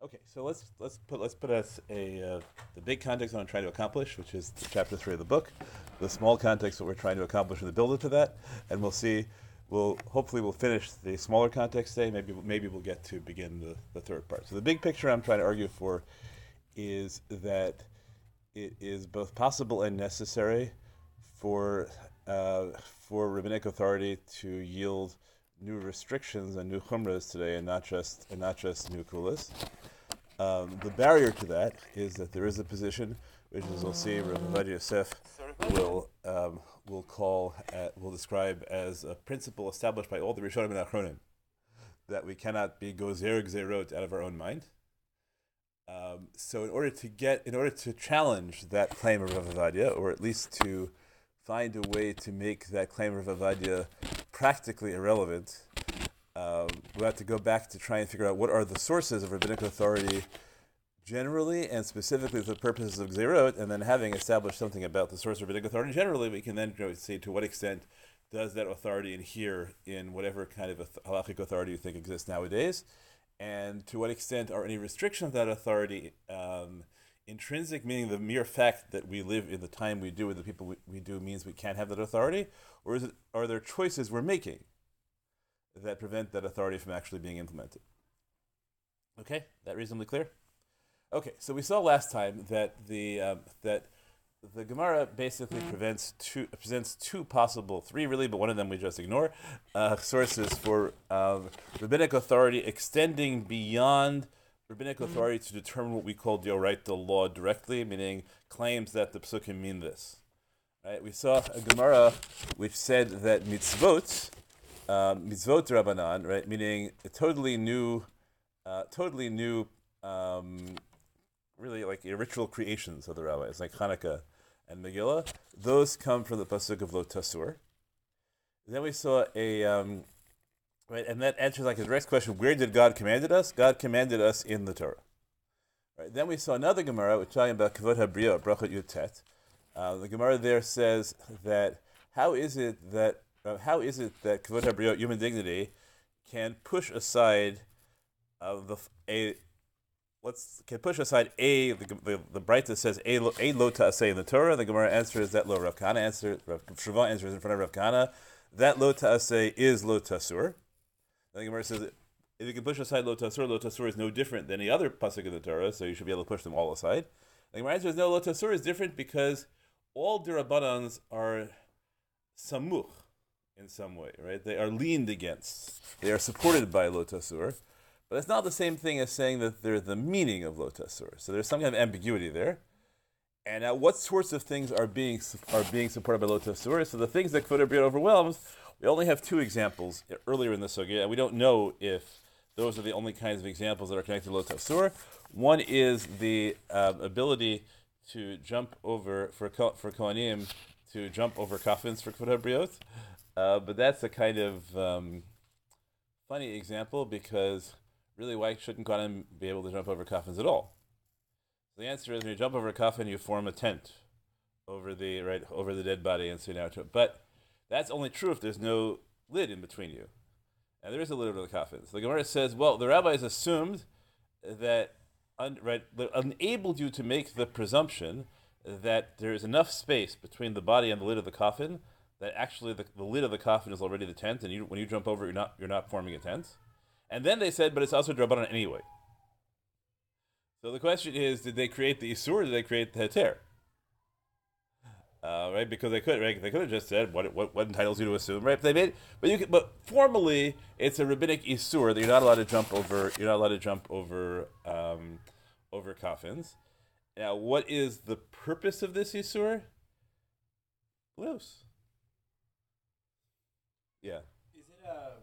Okay, so let's let's put let's put us a uh, the big context I'm trying to accomplish, which is chapter three of the book, the small context what we're trying to accomplish in the build up to that, and we'll see. We'll hopefully we'll finish the smaller context today. Maybe maybe we'll get to begin the, the third part. So the big picture I'm trying to argue for is that it is both possible and necessary for uh, for rabbinic authority to yield new restrictions and new chumras today, and not just and not just new kulas. Um, the barrier to that is that there is a position which, as we'll see, Rabbi Yosef will um, will call at, will describe as a principle established by all the Rishonim and Achronim that we cannot be gozer gzerot out of our own mind. Um, so, in order to get, in order to challenge that claim of Rav Ovadia, or at least to find a way to make that claim of Rav Ovadia practically irrelevant, um, we have to go back to try and figure out what are the sources of rabbinic authority generally and specifically for the purposes of gzerot, and then having established something about the source of rabbinic authority generally, we can then know, see to what extent does that authority adhere in whatever kind of halachic authority you think exists nowadays, and to what extent are any restrictions of that authority um, intrinsic, meaning the mere fact that we live in the time we do with the people we, we do means we can't have that authority, or is it, are there choices we're making that prevent that authority from actually being implemented? Okay, that reasonably clear. Okay, so we saw last time that the um, that the Gemara basically prevents two, presents two possible, three really, but one of them we just ignore, uh, sources for um, rabbinic authority extending beyond rabbinic authority to determine what we call the right the law directly, meaning claims that the psukim mean this. Right? We saw a Gemara which said that mitzvot, um, mitzvot rabbanan, right, meaning a totally new, uh, totally new, um, really like ritual creations of the rabbis, like Hanukkah and Megillah. Those come from the pasuk of Lo Tasur. Then we saw a um, Right, and that answers like the direct question: Where did God commanded us? God commanded us in the Torah. Right. Then we saw another Gemara, which talking about Kavod Habriya, Brachot Yud Tet. Uh, the Gemara there says that how is it that uh, how is it that Kavod Habriya, human dignity, can push aside uh, the a let's can push aside a the the, the bright says a a lo in the Torah. The Gemara answers that lo Rav Kahana answer Rav Shava answers in front of Rav Kahana. That lo say is lo tasur. The Gemara says if you can push aside lo tasur, is no different than any other pasuk of the Torah, so you should be able to push them all aside. The Gemara says no, lo tasur is different because all dirabanans are samuch in some way, right? They are leaned against. They are supported by lo tasur, but it's not the same thing as saying that they're the meaning of lo tasur. So there's some kind of ambiguity there. And now, what sorts of things are being are being supported by lo tasur? So the things that Kvod overwhelms we only have two examples earlier in the sugya, and we don't know if those are the only kinds of examples that are connected to Lotasur. One is the uh, ability to jump over for for Kohanim to jump over coffins for Kvod uh, but that's a kind of um, funny example because really, why shouldn't Kohanim be able to jump over coffins at all? The answer is when you jump over a coffin, you form a tent over the right over the dead body, and so now, but that's only true if there's no lid in between you. And there is a lid over the coffin. So the Gemara says, well, the rabbis assumed that, un, right, enabled you to make the presumption that there is enough space between the body and the lid of the coffin that actually the, the lid of the coffin is already the tent, and you, when you jump over, you're not you're not forming a tent. And then they said, but it's also drabanan anyway. So the question is, did they create the isur? Or did they create the heter? Uh, right? Because they could, right? They could have just said what, what, what entitles you to assume, right? But they made, but you, could, but formally, it's a rabbinic isur that you're not allowed to jump over. You're not allowed to jump over um, over coffins. Now, what is the purpose of this isur? Loose. Yeah. Is it a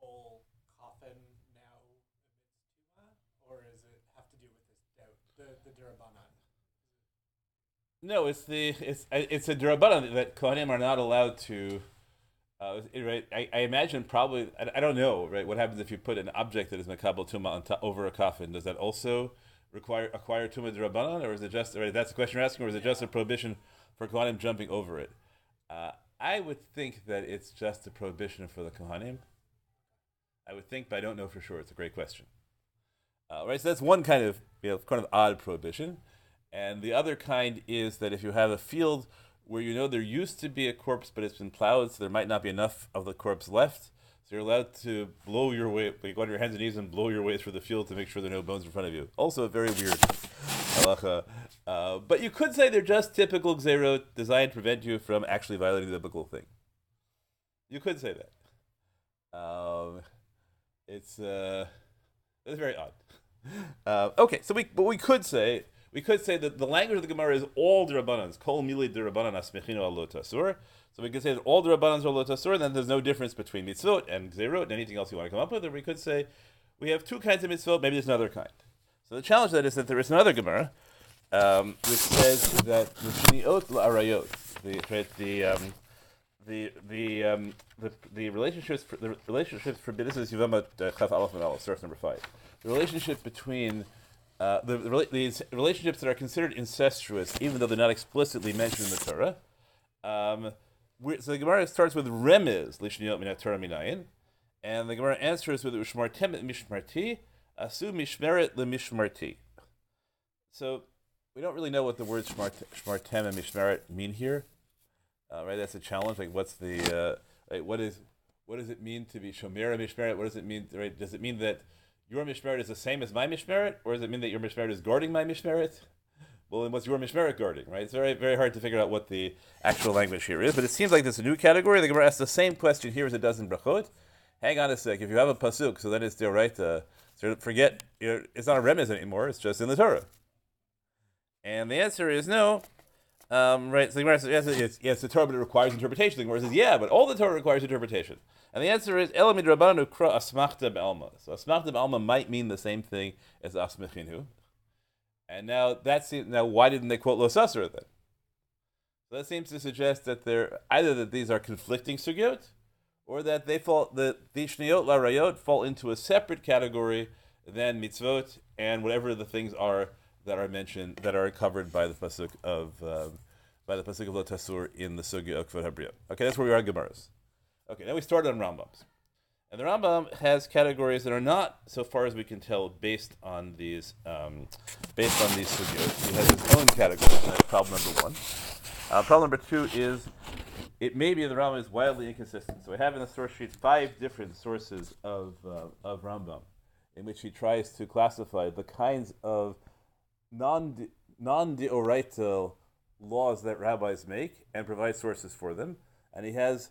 the whole coffin now or does it have to do with this doubt, the the durabanan? No, it's the it's it's a derabanan that kohanim are not allowed to. Uh, right, I, I imagine probably I, I, don't know right what happens if you put an object that is makabel tuma on top, over a coffin. Does that also require acquire tuma derabanan, or is it just right? That's the question you're asking, or is it just a prohibition for kohanim jumping over it? Uh, I would think that it's just a prohibition for the kohanim. I would think, but I don't know for sure. It's a great question. Uh, right, so that's one kind of you know, kind of odd prohibition, and the other kind is that if you have a field where you know there used to be a corpse, but it's been plowed, so there might not be enough of the corpse left, so you're allowed to blow your way, like go on your hands and knees and blow your way through the field to make sure there are no bones in front of you. Also, a very weird halacha. Uh, but you could say they're just typical xero designed to prevent you from actually violating the biblical thing. You could say that. Um, it's uh, it's very odd. Uh, okay, so we but we could say we could say that the language of the Gemara is all the rabbanans. Kol mili the rabbanan asmechino al tasur. So we could say that all the rabbanans are lo tasur, and then there's no difference between mitzvot and gzerot and anything else you want to come up with. Or we could say we have two kinds of mitzvot. Maybe there's another kind. So the challenge that is that there is another Gemara um, which says that the shniot la'arayot, the the um, the the um, the the relationships the relationships for this is Yevama Chaf Aleph and source number five. The relationship between uh, the, the, these relationships that are considered incestuous, even though they're not explicitly mentioned in the Torah. Um, so the Gemara starts with remiz lishniot minat Torah minayin, and the Gemara answers with ushmartem mishmarti asu mishmeret lemishmarti. So we don't really know what the words shmartem and mishmeret mean here. Uh, right, that's a challenge. Like, what's the uh, right, what is what does it mean to be shomer mishmeret? What does it mean? Right, does it mean that your mishmeret is the same as my mishmeret, or does it mean that your mishmeret is guarding my mishmeret? Well, then what's your mishmeret guarding? Right, it's very very hard to figure out what the actual language here is. But it seems like there's a new category. The Gemara asks the same question here as it does in Brachot. Hang on a sec. If you have a pasuk, so then it's the right. Uh, so forget. You know, it's not a remez anymore. It's just in the Torah. And the answer is no. Um, right, so the Gemara says, yes, it's, yes, the Torah, but it requires interpretation. The Gemara says, yeah, but all the Torah requires interpretation. And the answer is, Elamid Rabbanu Kra Asmachta Be'alma. So Asmachta Be'alma might mean the same thing as Asmechinu. And now that's now why didn't they quote Losasra then? So that seems to suggest that they're either that these are conflicting sugyot, or that they fall that the shniot la rayot fall into a separate category than mitzvot and whatever the things are that are mentioned that are covered by the pasuk of um, by the pasuk of Lotasur in the sugya of Kvod Habriya. Okay, that's where we are Gemaras. Okay, now we start on Rambams, and the Rambam has categories that are not, so far as we can tell, based on these um, based on these sugyos. He has his own categories. And that's problem number one. Uh, problem number two is it may be the Rambam is wildly inconsistent. So we have in the source sheet five different sources of uh, of Rambam, in which he tries to classify the kinds of non non deoraita laws that rabbis make and provide sources for them, and he has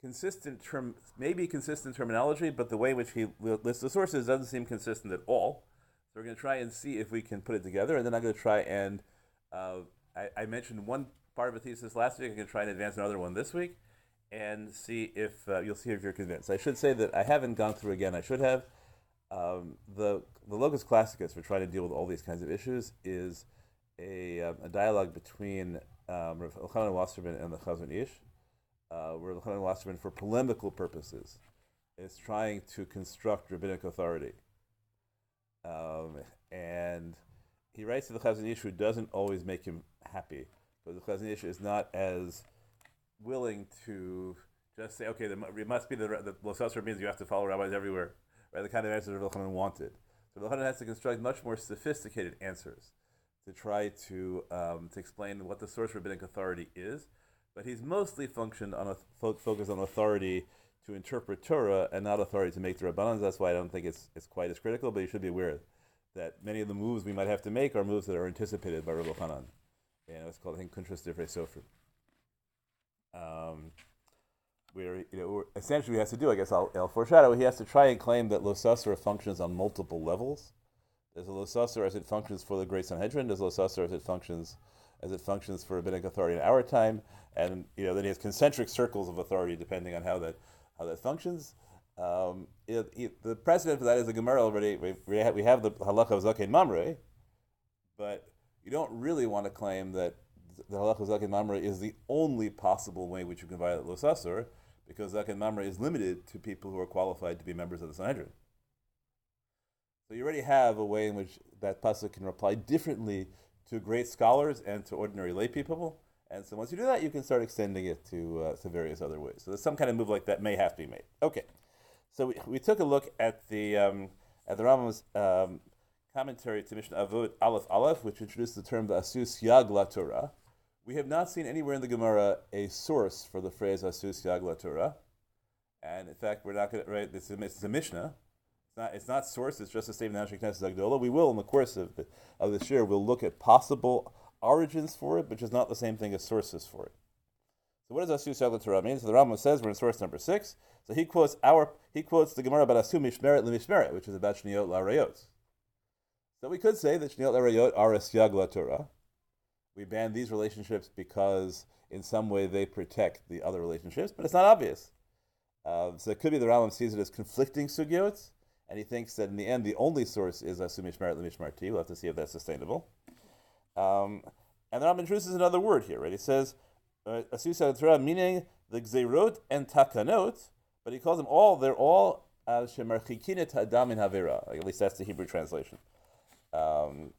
consistent term, maybe consistent terminology, but the way in which he lists the sources doesn't seem consistent at all. So we're going to try and see if we can put it together, and then I'm going to try and uh, I, I, mentioned one part of a thesis last week. I'm going to try and advance another one this week, and see if uh, you'll see if you're convinced. I should say that I haven't gone through again. I should have um, the the locus classicus for trying to deal with all these kinds of issues is a, um, a dialogue between um, Rav Elchanan Wasserman and the Chazon Ish, uh, where Elchanan Wasserman, for polemical purposes, is trying to construct rabbinic authority. Um, and he writes to the Chazon Ish who doesn't always make him happy, but the Chazon Ish is not as willing to just say, okay, it must be the, the Losasra means you have to follow rabbis everywhere right? The kind of answer that Elchanan wanted. So Elchanan has to construct much more sophisticated answers to try to um, to explain what the source rabbinic authority is. But he's mostly functioned on a fo- focus on authority to interpret Torah and not authority to make the rabbanans. That's why I don't think it's it's quite as critical. But you should be aware that many of the moves we might have to make are moves that are anticipated by Rabbi Hanan. You know, it's called I think Kuntras Divrei Sofer. Um, where you know essentially he has to do. I guess I'll, I'll foreshadow. He has to try and claim that Losasra functions on multiple levels. There's a Losasra as it functions for the Great Sanhedrin. There's Losasra as it functions as it functions for rabbinic authority in our time, and you know then he has concentric circles of authority depending on how that how that functions. Um, it, it, the precedent for that is the Gemara already. We, we, have, we have the halacha of zaken mamre, but you don't really want to claim that the halacha of zaken mamre is the only possible way which you can violate losasur because Zaken Mamre is limited to people who are qualified to be members of the Sanhedrin. So you already have a way in which that pasuk can reply differently to great scholars and to ordinary lay people. And so once you do that, you can start extending it to, uh, to various other ways. So there's some kind of move like that may have to be made. Okay. So we, we took a look at the um, at the Rambam's um, commentary to Mishnah Avot Aleph Aleph, which introduced the term the Asu Syag La Torah. We have not seen anywhere in the Gemara a source for the phrase Asus Yag La Torah, and in fact, we're not going to right. This is, this is a Mishnah. It's not, it's not source. It's just a statement of Knesset Hagdola. We will, in the course of the, of this year, we'll look at possible origins for it, which is not the same thing as sources for it. So what does Asu Yag Torah mean? So the Rambam says we're in source number six. So he quotes our he quotes the Gemara about Asu Mishmeret Lemishmeret, which is about Shniot Larayot. So we could say that Shniot Larayot are a Siag Torah. We ban these relationships because in some way they protect the other relationships, but it's not obvious. Uh, so it could be the Rambam sees it as conflicting sugyot, and he thinks that in the end the only source is Asu Mishmeret Lemishmerti. We'll have to see if that's sustainable. Um, and the Rambam introduces another word here, right? He says uh, Asu Torah meaning the Gzerot and Takanot but he calls them all, they're all shemarchikinet adam in havera. At least that's the Hebrew translation. Um,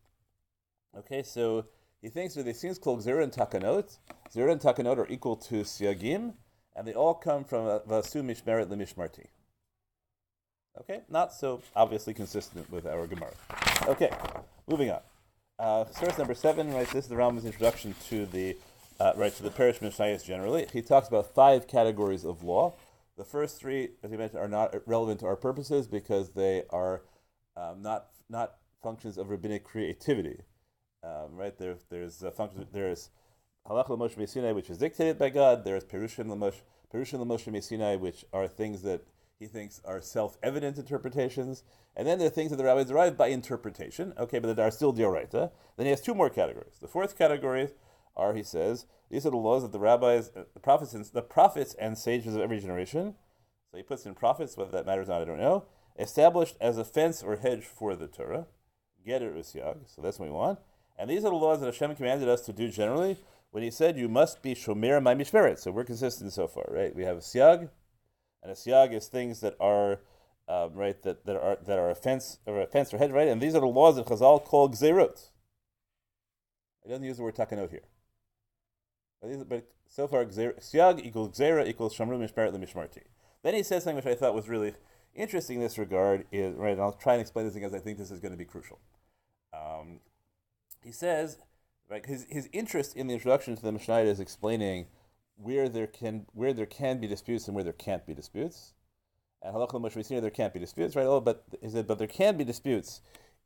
okay, so he thinks that these things called Zera and Takanot. Zera and Takanot are equal to Siagim, and they all come from Vasu Mishmeret Lemishmarti. Okay, not so obviously consistent with our Gemara. Okay, moving on. Uh, source number seven, right? This is the Rambam's introduction to the uh, right to the perush Mishnayos generally. He talks about five categories of law. The first three, as we mentioned, are not relevant to our purposes because they are um, not not functions of rabbinic creativity. Um, right there, there's a function. There's l'moshe which is dictated by God. There's perushin l'moshe perushin l'moshe Sinai, which are things that he thinks are self-evident interpretations, and then there are things that the rabbis derive by interpretation. Okay, but that are still dioraita. Then he has two more categories. The fourth category are, he says, these are the laws that the rabbis, uh, the prophets, and, the prophets and sages of every generation. So he puts in prophets, whether that matters or not, I don't know. Established as a fence or hedge for the Torah, Geter Usyag. So that's what we want. And these are the laws that Hashem commanded us to do generally when He said, "You must be shomer my mishmeret." So we're consistent so far, right? We have a siag, and a siag is things that are um, right that, that are that are a fence or a fence or head, right? And these are the laws that Chazal call gzerot. I don't use the word takanot here. But so far, siag equals gzera equals shamru mishmeret lemishmarti. Then he says something which I thought was really interesting in this regard. Is right, and I'll try and explain this because I think this is going to be crucial. Um, he says, right, his his interest in the introduction to the Mishnah is explaining where there can where there can be disputes and where there can't be disputes. And halacha Moshe there can't be disputes, right? Oh, but he said, but there can be disputes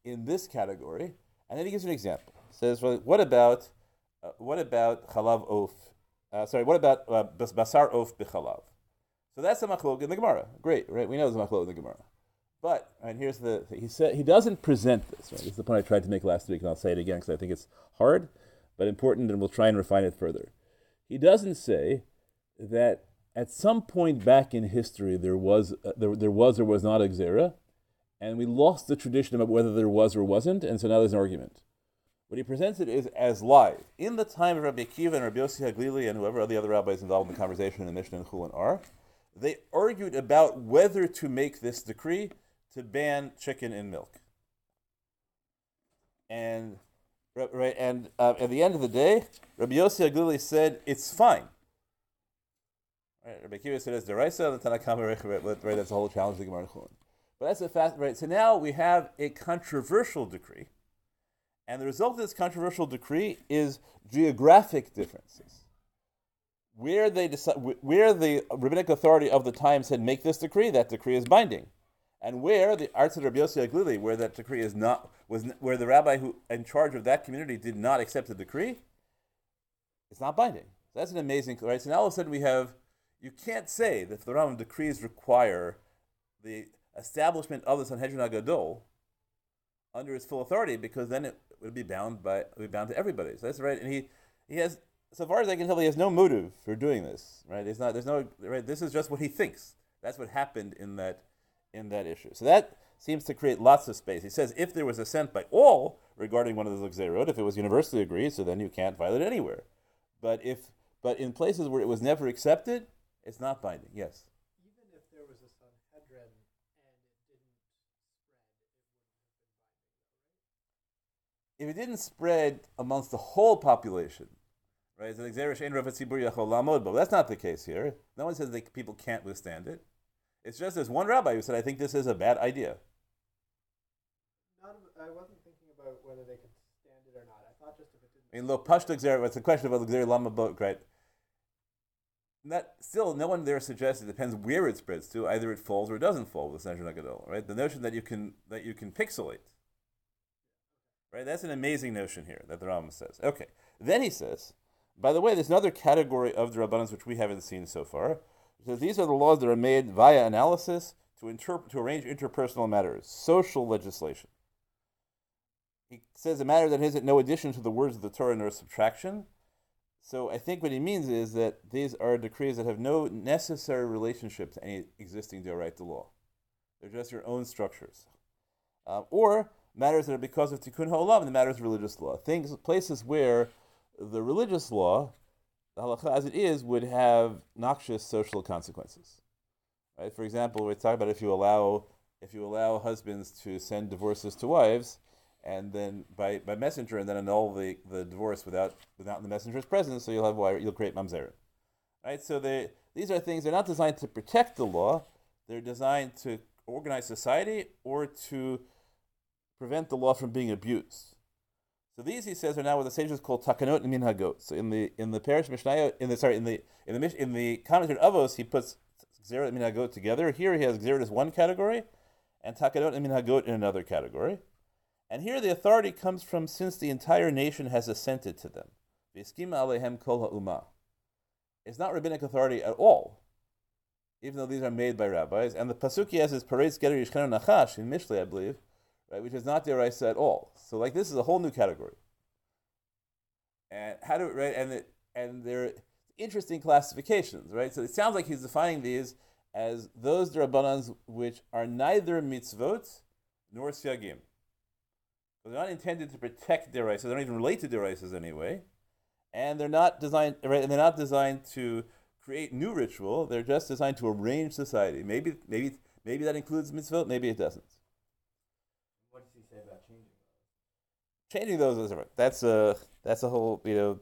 in this category. And then he gives an example. He says, well, what about uh, what about chalav oaf? Uh, sorry, what about uh, basar oaf b'chalav? So that's the machlok in the Gemara. Great, right? We know a machlok in the Gemara. But and here's the he said he doesn't present this. Right? This is the point I tried to make last week, and I'll say it again because I think it's hard, but important, and we'll try and refine it further. He doesn't say that at some point back in history there was uh, there, there was or was not a gzera, and we lost the tradition about whether there was or wasn't, and so now there's an argument. What he presents it is as live. In the time of Rabbi Akiva and Rabbi Yossi Haglili and whoever the other rabbis involved in the conversation in the Mishnah and Chulin are, they argued about whether to make this decree to ban chicken and milk. And right, and uh, at the end of the day, Rabbi Yossi Haglili said it's fine. Right, Rabbi Akiva said it's deraisa, the Tanna Kamma right, that's the whole challenge of the Gemara Chulin. But that's a fact, right? So now we have a controversial decree and the result of this controversial decree is geographic differences. Where they decide, where the rabbinic authority of the time said make this decree, that decree is binding, and where the arts of Rabbi Yossi Haglili, where that decree is not was where the rabbi who in charge of that community did not accept the decree, it's not binding. So that's an amazing right. So now all of a sudden we have you can't say that the Rambam decrees require the establishment of the Sanhedrin Hagadol under his full authority because then it would be bound by be bound to everybody. So that's right. And he he has so far as I can tell, he has no motive for doing this. Right? It's not. There's no. Right. This is just what he thinks. That's what happened in that in that issue. So that seems to create lots of space. He says if there was assent by all regarding one of those gzerot, if it was universally agreed, so then you can't violate it anywhere. But if but in places where it was never accepted, it's not binding. Yes. Even if there was a Sanhedrin and it didn't spread, it If it didn't spread amongst the whole population, right? But that's not the case here. No one says that people can't withstand it. It's just there's one rabbi who said, I think this is a bad idea. Not, I wasn't thinking about whether they could stand it or not. I thought just if it didn't. I mean, lo pashta gzera, it's a question about the gzera lama boat, right? That still, no one there suggests it depends where it spreads to. Either it falls or it doesn't fall with Sanjana Gadol, right? The notion that you can that you can pixelate, right? That's an amazing notion here that the Rama says. Okay, then he says, by the way, there's another category of the Rabbanans which we haven't seen so far. Says these are the laws that are made via analysis to interpret to arrange interpersonal matters, social legislation. He says a matter that has no addition to the words of the Torah nor subtraction. So I think what he means is that these are decrees that have no necessary relationship to any existing Deoraita law. They're just your own structures. Uh, or matters that are because of Tikkun Ha'olam, the matters of religious law. Things, places where the religious law, the halacha as it is, would have noxious social consequences. Right? For example, we talk about if you allow if you allow husbands to send divorces to wives, and then by, by messenger, and then annul the, the divorce without without the messenger's presence, so you'll have you'll create mamzerim. Right? So they, these are things they're not designed to protect the law; they're designed to organize society or to prevent the law from being abused. So these, he says, are now what the sages call takanot and minhagot. So in the in the perush mishnayot, in the sorry in the in the in the commentary of Avos, he puts gzerot minhagot together. Here he has gzerot as one category, and takanot and minhagot in another category. And here the authority comes from since the entire nation has assented to them. It's not rabbinic authority at all, even though these are made by rabbis. And the pasuk has is paretz geter yishkanu nachash in Mishlei, I believe, right, which is not deraisa at all. So like this is a whole new category. And how do right and it, and they're interesting classifications, right? So it sounds like he's defining these as those drabanans which are neither mitzvot nor siagim. So They're not intended to protect rights. They don't even relate to rights anyway, and they're not designed right. And they're not designed to create new ritual. They're just designed to arrange society. Maybe, maybe, maybe that includes mitzvot. Maybe it doesn't. What does he say about changing those? Changing those is different. that's a that's a whole you know.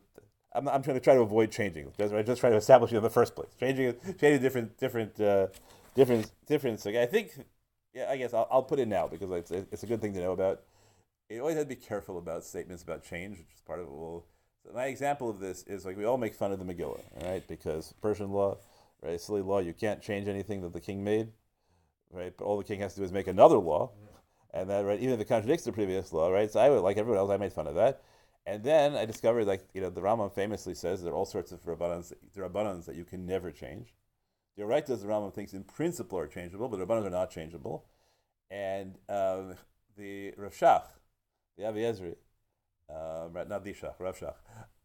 I'm, I'm trying to try to avoid changing I just try to establish it in the first place. Changing changing different different uh, different different. I think yeah. I guess I'll, I'll put it now because it's it's a good thing to know about you always have to be careful about statements about change, which is part of it. Will so my example of this is like we all make fun of the Megillah, right? Because Persian law, right, silly law, you can't change anything that the king made, right? But all the king has to do is make another law, and that right, even if it contradicts the previous law, right? So I would like everyone else, I made fun of that. And then I discovered, like you know, the Rambam famously says there are all sorts of rabbanans, rabbanans that you can never change. The right does the Rambam thinks in principle are changeable, but the rabbanans are not changeable. And um, the Rav Shach, the Avi Ezri, uh, not the Shach, Rav Shach,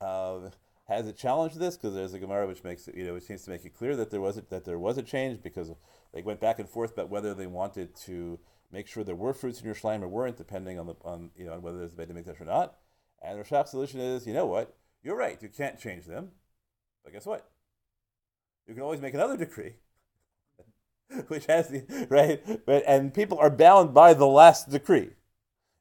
uh, has it challenged this because there's a Gemara which makes it, you know, which seems to make it clear that there was a, that there was a change because they went back and forth about whether they wanted to make sure there were fruits in Yerushalayim or weren't, depending on the on you know whether there's a Beit Hamikdash or not. And Rav Shach's solution is, you know what, you're right, you can't change them, but guess what? You can always make another decree which has the right, but and people are bound by the last decree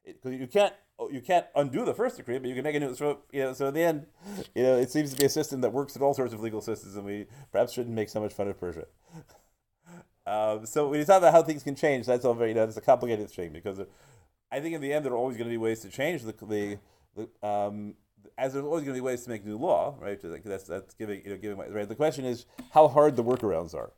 because you can't oh, you can't undo the first decree, but you can make a new. So you know, so in the end, you know, it seems to be a system that works in all sorts of legal systems, and we perhaps shouldn't make so much fun of Persia. Um, so when you talk about how things can change, that's all very you know, it's a complicated thing because I think in the end there are always going to be ways to change the the, the um, as there's always going to be ways to make new law, right? That's that's giving you know giving right. The question is how hard the workarounds are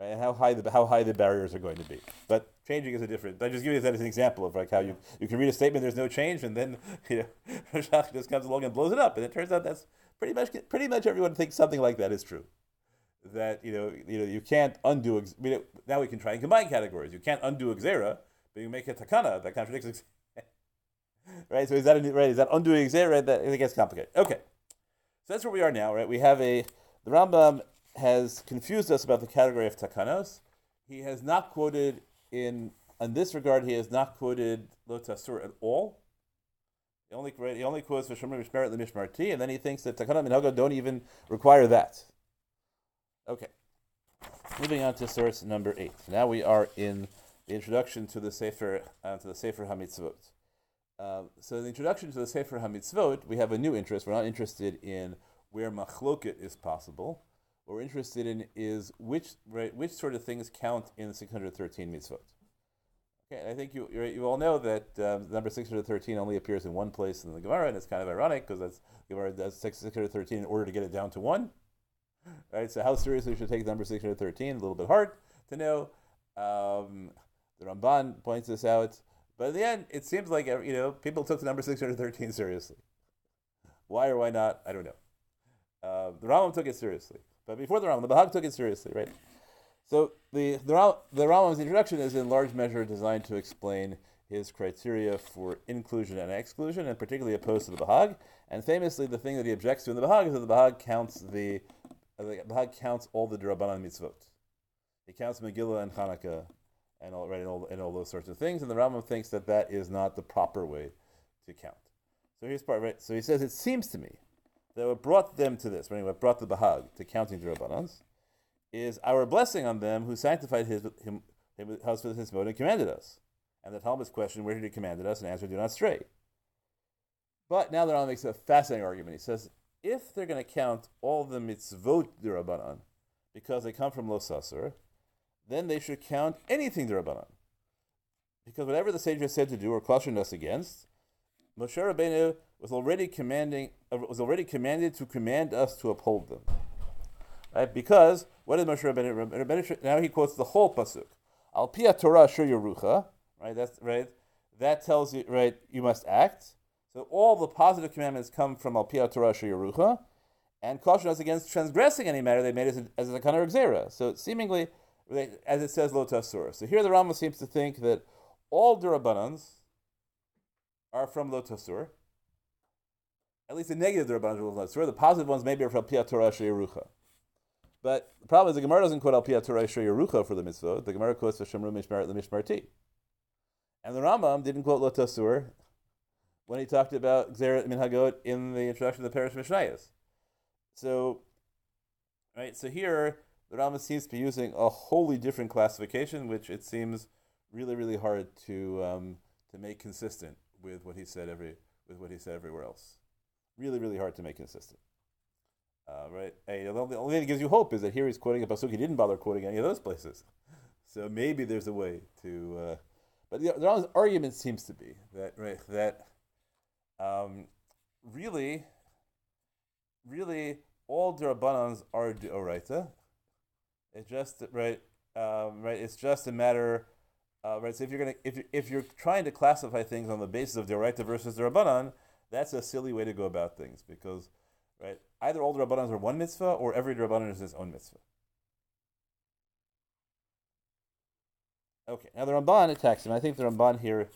right? and how high the how high the barriers are going to be. But changing is a different. I just give you that as an example of like how you, you can read a statement, there's no change, and then you know just comes along and blows it up, and it turns out that's pretty much pretty much everyone thinks something like that is true. That you know you know you can't undo. Ex- I mean, now we can try and combine categories. You can't undo exera, but you make a takana that contradicts. right. So is that a, right? Is that undoing exera? That it gets complicated. Okay. So that's where we are now. Right. We have a the Rambam has confused us about the category of takanos. He has not quoted in in this regard. He has not quoted Lotasur at all. He only he only quotes V'shomer Mishmeret Mishmarti, and then he thinks that Takana Minhaga don't even require that. Okay, moving on to source number eight. Now we are in the introduction to the Sefer uh, to the Sefer Hamitzvot. Uh, so in the introduction to the Sefer Hamitzvot, we have a new interest. We're not interested in where machloket is possible. What we're interested in is which right, which sort of things count in the 613 mitzvot. Okay, I think you you, all know that um, number 613 only appears in one place in the Gemara, and it's kind of ironic because that's Gemara does 613 in order to get it down to one. Right. So how seriously should take number 613? A little bit hard to know. Um, the Ramban points this out, but in the end, it seems like you know people took the number 613 seriously. Why or why not? I don't know. Uh, the Rambam took it seriously, but before the Rambam, the Bahag took it seriously, right? So the the, the Rambam's introduction is in large measure designed to explain his criteria for inclusion and exclusion, and particularly opposed to the Bahag. And famously, the thing that he objects to in the Bahag is that the Bahag counts the, uh, the Bahag counts all the Durabanan mitzvot. He counts Megillah and Hanukkah and all, right, and all, and all those sorts of things. And the Rambam thinks that that is not the proper way to count. So here's part right. So he says, it seems to me that what brought them to this, right, what brought the Bahag to counting Durabanans, is our blessing on them who sanctified his him, him his and commanded us. And the Talmud's question, where did he commanded us? And answer, do not stray. But now the Rambam makes a fascinating argument. He says, if they're going to count all the mitzvot durabanan because they come from Losasur, then they should count anything durabanan. Because whatever the sage has said to do or cautioned us against, Moshe Rabbeinu was already commanding uh, was already commanded to command us to uphold them. Right? Because what did Moshe Rabbeinu, Rabbeinu now he quotes the whole pasuk. Al pia Torah shur yerucha. Right. That's right. That tells you right. You must act. So all the positive commandments come from Al pia Torah and caution us against transgressing any matter they made as a, as a kind of gzera. So seemingly, as it says lo tasur. So here the Rambam seems to think that all durabanans are from lo tasur. At least the negative durabanans are lo tasur. The positive ones maybe are from pia Torah. But the problem is the Gemara doesn't quote Al Piyat Torah for the mitzvah. The Gemara quotes the Shemru Mishmar Mishmarti. And the Rambam didn't quote Lotasur when he talked about Xerat Minhagot in the introduction of the Perush Mishnayos. So, right, so here the Rambam seems to be using a wholly different classification, which it seems really, really hard to um, to make consistent with what he said every with what he said everywhere else. Really, really hard to make consistent. Uh, right? And, the, only, the only thing that gives you hope is that here he's quoting a pasuk he didn't bother quoting any of those places. So maybe there's a way to. Uh, but the, the argument seems to be that right that um, really, really all derabanans are deoraita. It's just right, um, right. It's just a matter, uh, right. So if you're gonna if you, if you're trying to classify things on the basis of deoraita versus derabanan, that's a silly way to go about things because right? Either all the Rabbanans are one mitzvah or every Rabbanan is his own mitzvah. Okay, now the Ramban attacks him. I think the Ramban here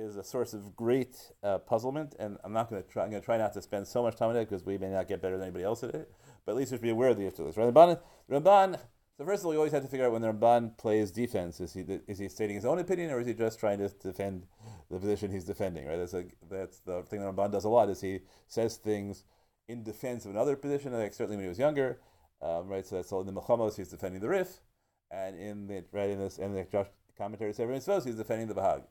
is a source of great uh, puzzlement, and I'm not going to try. I'm going to try not to spend so much time on it because we may not get better than anybody else at it. But at least we should be aware of the issue. Right? Ramban, Ramban. So first of all, you always have to figure out when the Ramban plays defense. Is he is he stating his own opinion, or is he just trying to defend the position he's defending? Right. That's a, that's the thing that Ramban does a lot. Is he says things in defense of another position, like certainly when he was younger, um, right? So that's all in the Milchamos, he's defending the Rif, and in the right in this in the commentary Sefer Mitzvos, he's defending the Bahag.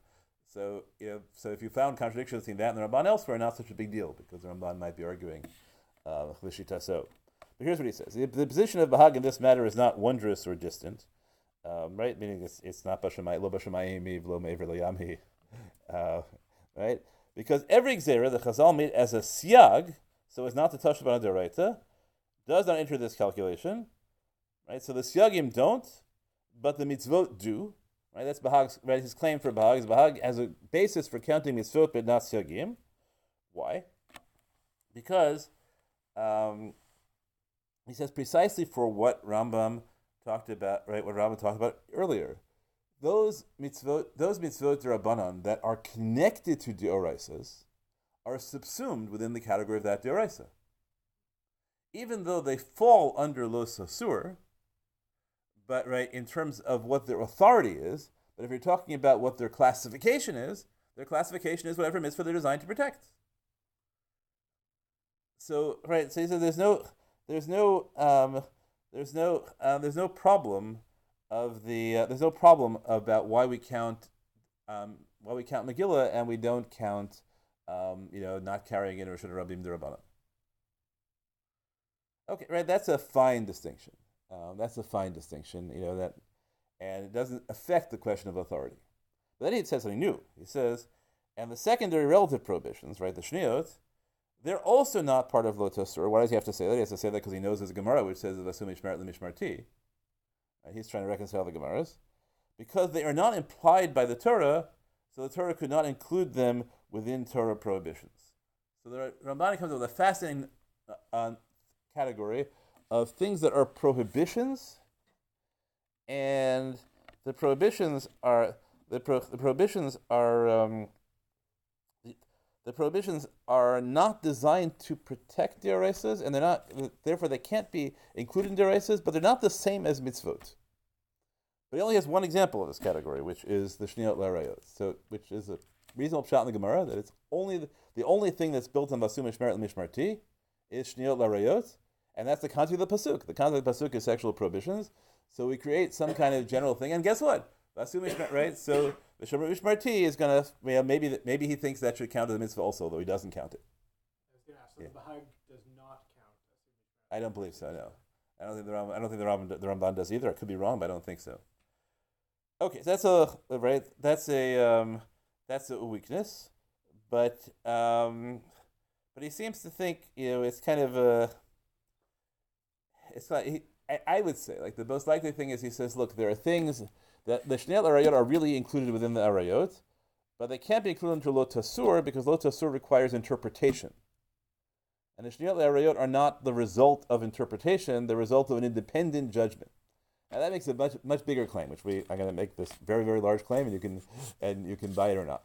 So know, so if you found contradictions between that and the Ramban elsewhere, not such a big deal because the Ramban might be arguing uh, so. But here's what he says: the, the, position of Bahag in this matter is not wondrous or distant, um, right? Meaning it's, it's not Bashamai lo Bashamayim lo Mever uh, right? Because every Gzera the Chazal made as a siag so as not to touch the Banadiraita, does not enter this calculation. Right? So the Siyagim don't, but the mitzvot do. Right? That's Bahag's, right? His claim for Bahag is Bahag has a basis for counting mitzvot but not Siyagim. Why? Because um, he says precisely for what Rambam talked about, right? What Rambam talked about earlier. Those mitzvot, those mitzvot rabbanon that are connected to deoraisas, are subsumed within the category of that dioraisa. Even though they fall under los asur, but right in terms of what their authority is, but if you're talking about what their classification is, their classification is whatever mitzvah they're designed to protect. So right, so he said there's no, there's no, um, there's no, uh, there's no problem of the, uh, there's no problem about why we count, um, why we count Megillah and we don't count um, you know, not carrying in Rosh Rabim Durabanan. Okay, right. That's a fine distinction. Um, that's a fine distinction. You know that, and it doesn't affect the question of authority. But then he says something new. He says, and the secondary relative prohibitions, right, the shniot, they're also not part of lotasur. Why does he have to say that? He has to say that because he knows there's a Gemara which says "Vasu mishmar mishmarti." Right, he's trying to reconcile the Gemaras because they are not implied by the Torah, so the Torah could not include them within Torah prohibitions. So the Ramban comes up with a fascinating uh, category of things that are prohibitions, and the prohibitions are the, pro, the prohibitions are um, the, the, prohibitions are not designed to protect dioraces, and they're not therefore they can't be included in dioraces, but they're not the same as mitzvot. But he only has one example of this category, which is the Shniot Larayot. So, which is a reasonable shot in the Gemara that it's only the, the only thing that's built on Vasum Mishmeret Mishmarti is Shniot Larayot, and that's the concept of the pasuk. The concept of the pasuk is sexual prohibitions. So we create some kind of general thing, and guess what? Right? So the Shemar Mishmarti is gonna well, maybe maybe he thinks that should count as a mitzvah also, though he doesn't count it. I was going to ask, so Yeah. the Bahag does not count I don't believe so. No, I don't think the Ram, I don't think the Ram, the Ramban does either. I could be wrong, but I don't think so. Okay, so that's a right. That's a um, that's a weakness, but um, but he seems to think you know it's kind of a. It's not. He, I, I would say like the most likely thing is he says, look, there are things that the Shnei Arayot are really included within the Arayot, but they can't be included into lotasur because lotasur requires interpretation. And the Shniyot Arayot are not the result of interpretation, the result of an independent judgment. And that makes a much much bigger claim, which we I'm going to make this very very large claim, and you can and you can buy it or not.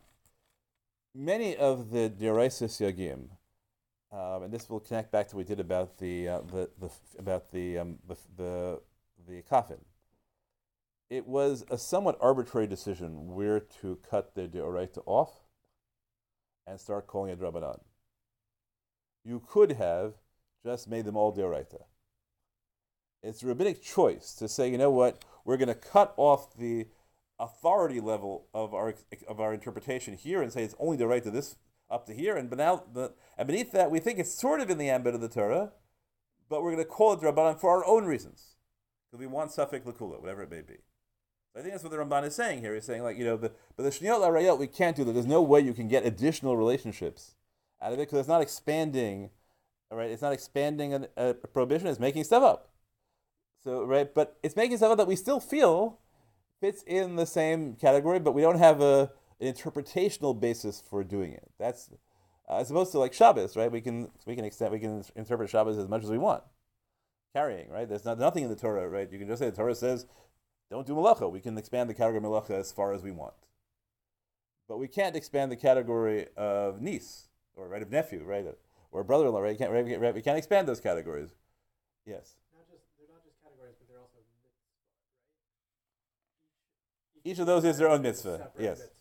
Many of the deraisis yagim, um, and this will connect back to what we did about the uh, the, the about the um, the the the coffin. It was a somewhat arbitrary decision where to cut the deoraita off and start calling it rabbanan you could have just made them all deoraita. It's a rabbinic choice to say, you know what, we're going to cut off the authority level of our of our interpretation here and say it's only deoraita this up to here, and but now the and beneath that we think it's sort of in the ambit of the Torah, but we're going to call it rabbanan for our own reasons because we want suffix lakula, whatever it may be. I think that's what the Ramban is saying here. He's saying like you know, the, but the shniyot l'arayot we can't do that. There's no way you can get additional relationships out of it because it's not expanding. All right, it's not expanding a prohibition. It's making stuff up. So right, but it's making stuff up that we still feel fits in the same category, but we don't have a an interpretational basis for doing it. That's uh, as opposed to like Shabbos, right? We can we can extend we can interpret Shabbos as much as we want. Carrying, right? There's not nothing in the Torah, right? You can just say the Torah says, "Don't do malacha." We can expand the category of malacha as far as we want, but we can't expand the category of niece or right of nephew, right, or brother-in-law. Right? You can't, right? We can't- We can't expand those categories. Yes. Not just they're not just categories, but they're also mitzvah, right? Each of those is their own mitzvah, yes. Mitzvah.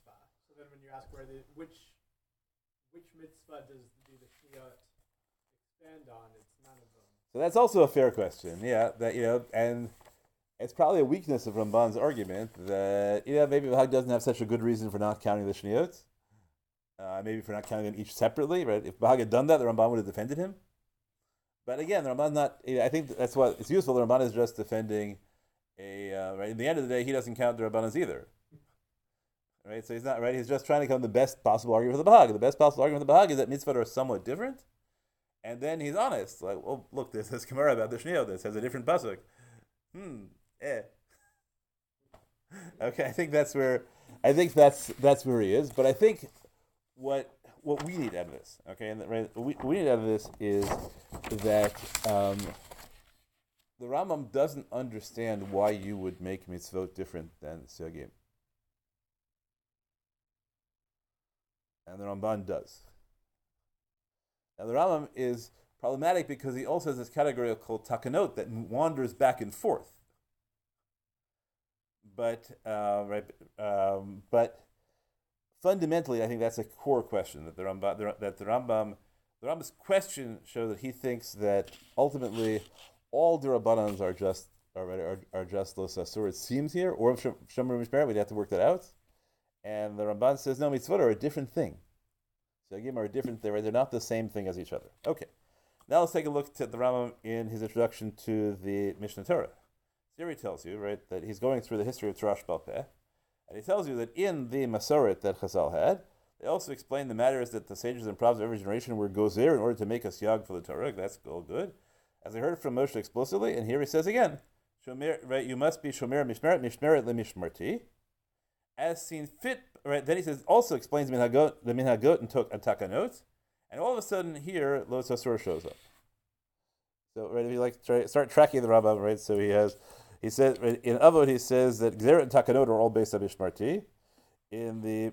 You where the which which mitzvah does do the shiyot expand on, it's none of them. So that's also a fair question. Yeah, that you know, and it's probably a weakness of Ramban's argument that you know maybe Bahag doesn't have such a good reason for not counting the shniyot. Uh, maybe for not counting them each separately, right? If Bahag had done that, the Ramban would have defended him. But again, the Ramban's not. I think that's what it's useful. The Ramban is just defending a. Uh, right. In the end of the day, he doesn't count the Rambanas either. Right. So he's not right. He's just trying to come the best possible argument for the Bahag. The best possible argument for the Bahag is that mitzvot are somewhat different. And then he's honest, like, well, look, there's this Gemara about the Shneo This has a different pasuk. Hmm, eh. Okay, I think that's where, I think that's that's where he is. But I think what what we need out of this, okay, and that, right, we, we need out of this is that um, the Rambam doesn't understand why you would make mitzvot different than Siyagim. And the Ramban does. Now, the Rambam is problematic because he also has this category called takanot that wanders back and forth. But uh, right, um, but fundamentally, I think that's a core question that the Rambam that the Rambam the Rambam's question shows that he thinks that ultimately all derabbanans are just are, are, are just los asur. It seems here, or if Shomer Mishmer, we'd have to work that out. And the Ramban says no, mitzvot are a different thing. So again, are a different. They're they're not the same thing as each other. Okay, Now let's take a look at the Rambam in his introduction to the Mishnah Torah. He tells you, right, that he's going through the history of Torah Shebaal Peh, and he tells you that in the Masoret that Chazal had, they also explain the matters that the sages and prophets of every generation were gozer in order to make us yag for the Torah. That's all good. As I heard from Moshe explicitly, and here he says again, shomer, right, you must be shomer mishmeret mishmeret lemishmerti, as seen fit. Right, then he says also explains minhagot, the minhagot and, took and takanot, and all of a sudden here Lo Sasur shows up. So right, if you like try, start tracking the Rambam, right, so he has he says right, in Avot he says that Gzeret and Takanot are all based on Mishmarti. In the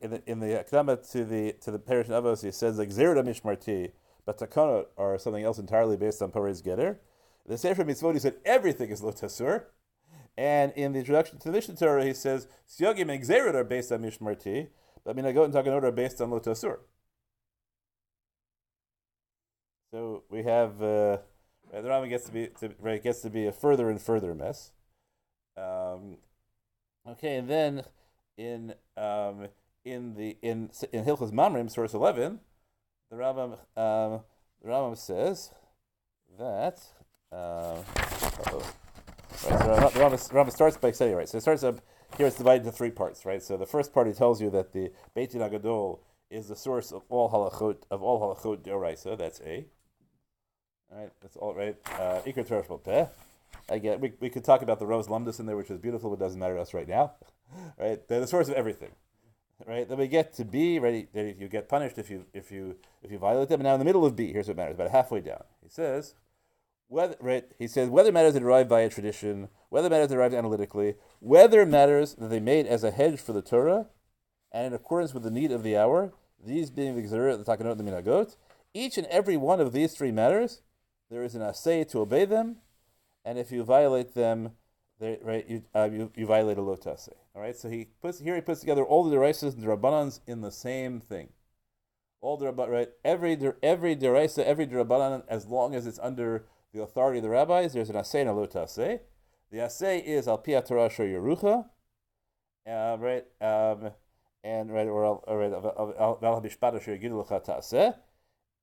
in the in the Akdama to the to the perush in Avos he says like Gzeret Mishmarti, but Takanot are something else entirely based on Parez Getter. The Sefer Mitzvot he said everything is Lotasur. And in the introduction to the Mishneh Torah, he says Syogim and Gzeret are based on Mishmarti, but Minagot and Takanot are based on Lotasur. So we have uh, the Rambam gets to be to, right gets to be a further and further mess. Um, okay, and then in um, in the in in Hilchos Mamrim, source eleven, the Rambam um, the Rambam says that. Uh, Right, so the Rambam, Rambam starts by saying, right, so it starts up, here it's divided into three parts, right? So the first part he tells you that the Beit Agadol is the source of all halachot, of all halachot deoraisa, that's A. Right, that's all right. Uh, Iker Peh. Again, we, we could talk about the Rose Lumdus in there, which is beautiful, but doesn't matter to us right now. right? They're the source of everything. Right? Then we get to B, right? Then You get punished if you if you if you violate them. And now in the middle of B, here's what matters, about halfway down. He says, whether right, he says whether matters are derived via tradition, whether matters are derived analytically, whether matters that they made as a hedge for the Torah, and in accordance with the need of the hour, these being the Gzerah, the Takanot, the Minagot, each and every one of these three matters there is an assay to obey them, and if you violate them, right, you, uh, you, you violate a lotase. All right, so he puts here he puts together all the deraisas and the rabbanans in the same thing. All the right, every every deraisa, every derabbanan, as long as it's under the authority of the rabbis, there's an assay and a lotase. The asay is al pia Torah yerucha, uh, right, um, and right or right al habishpada sheyigidu taseh.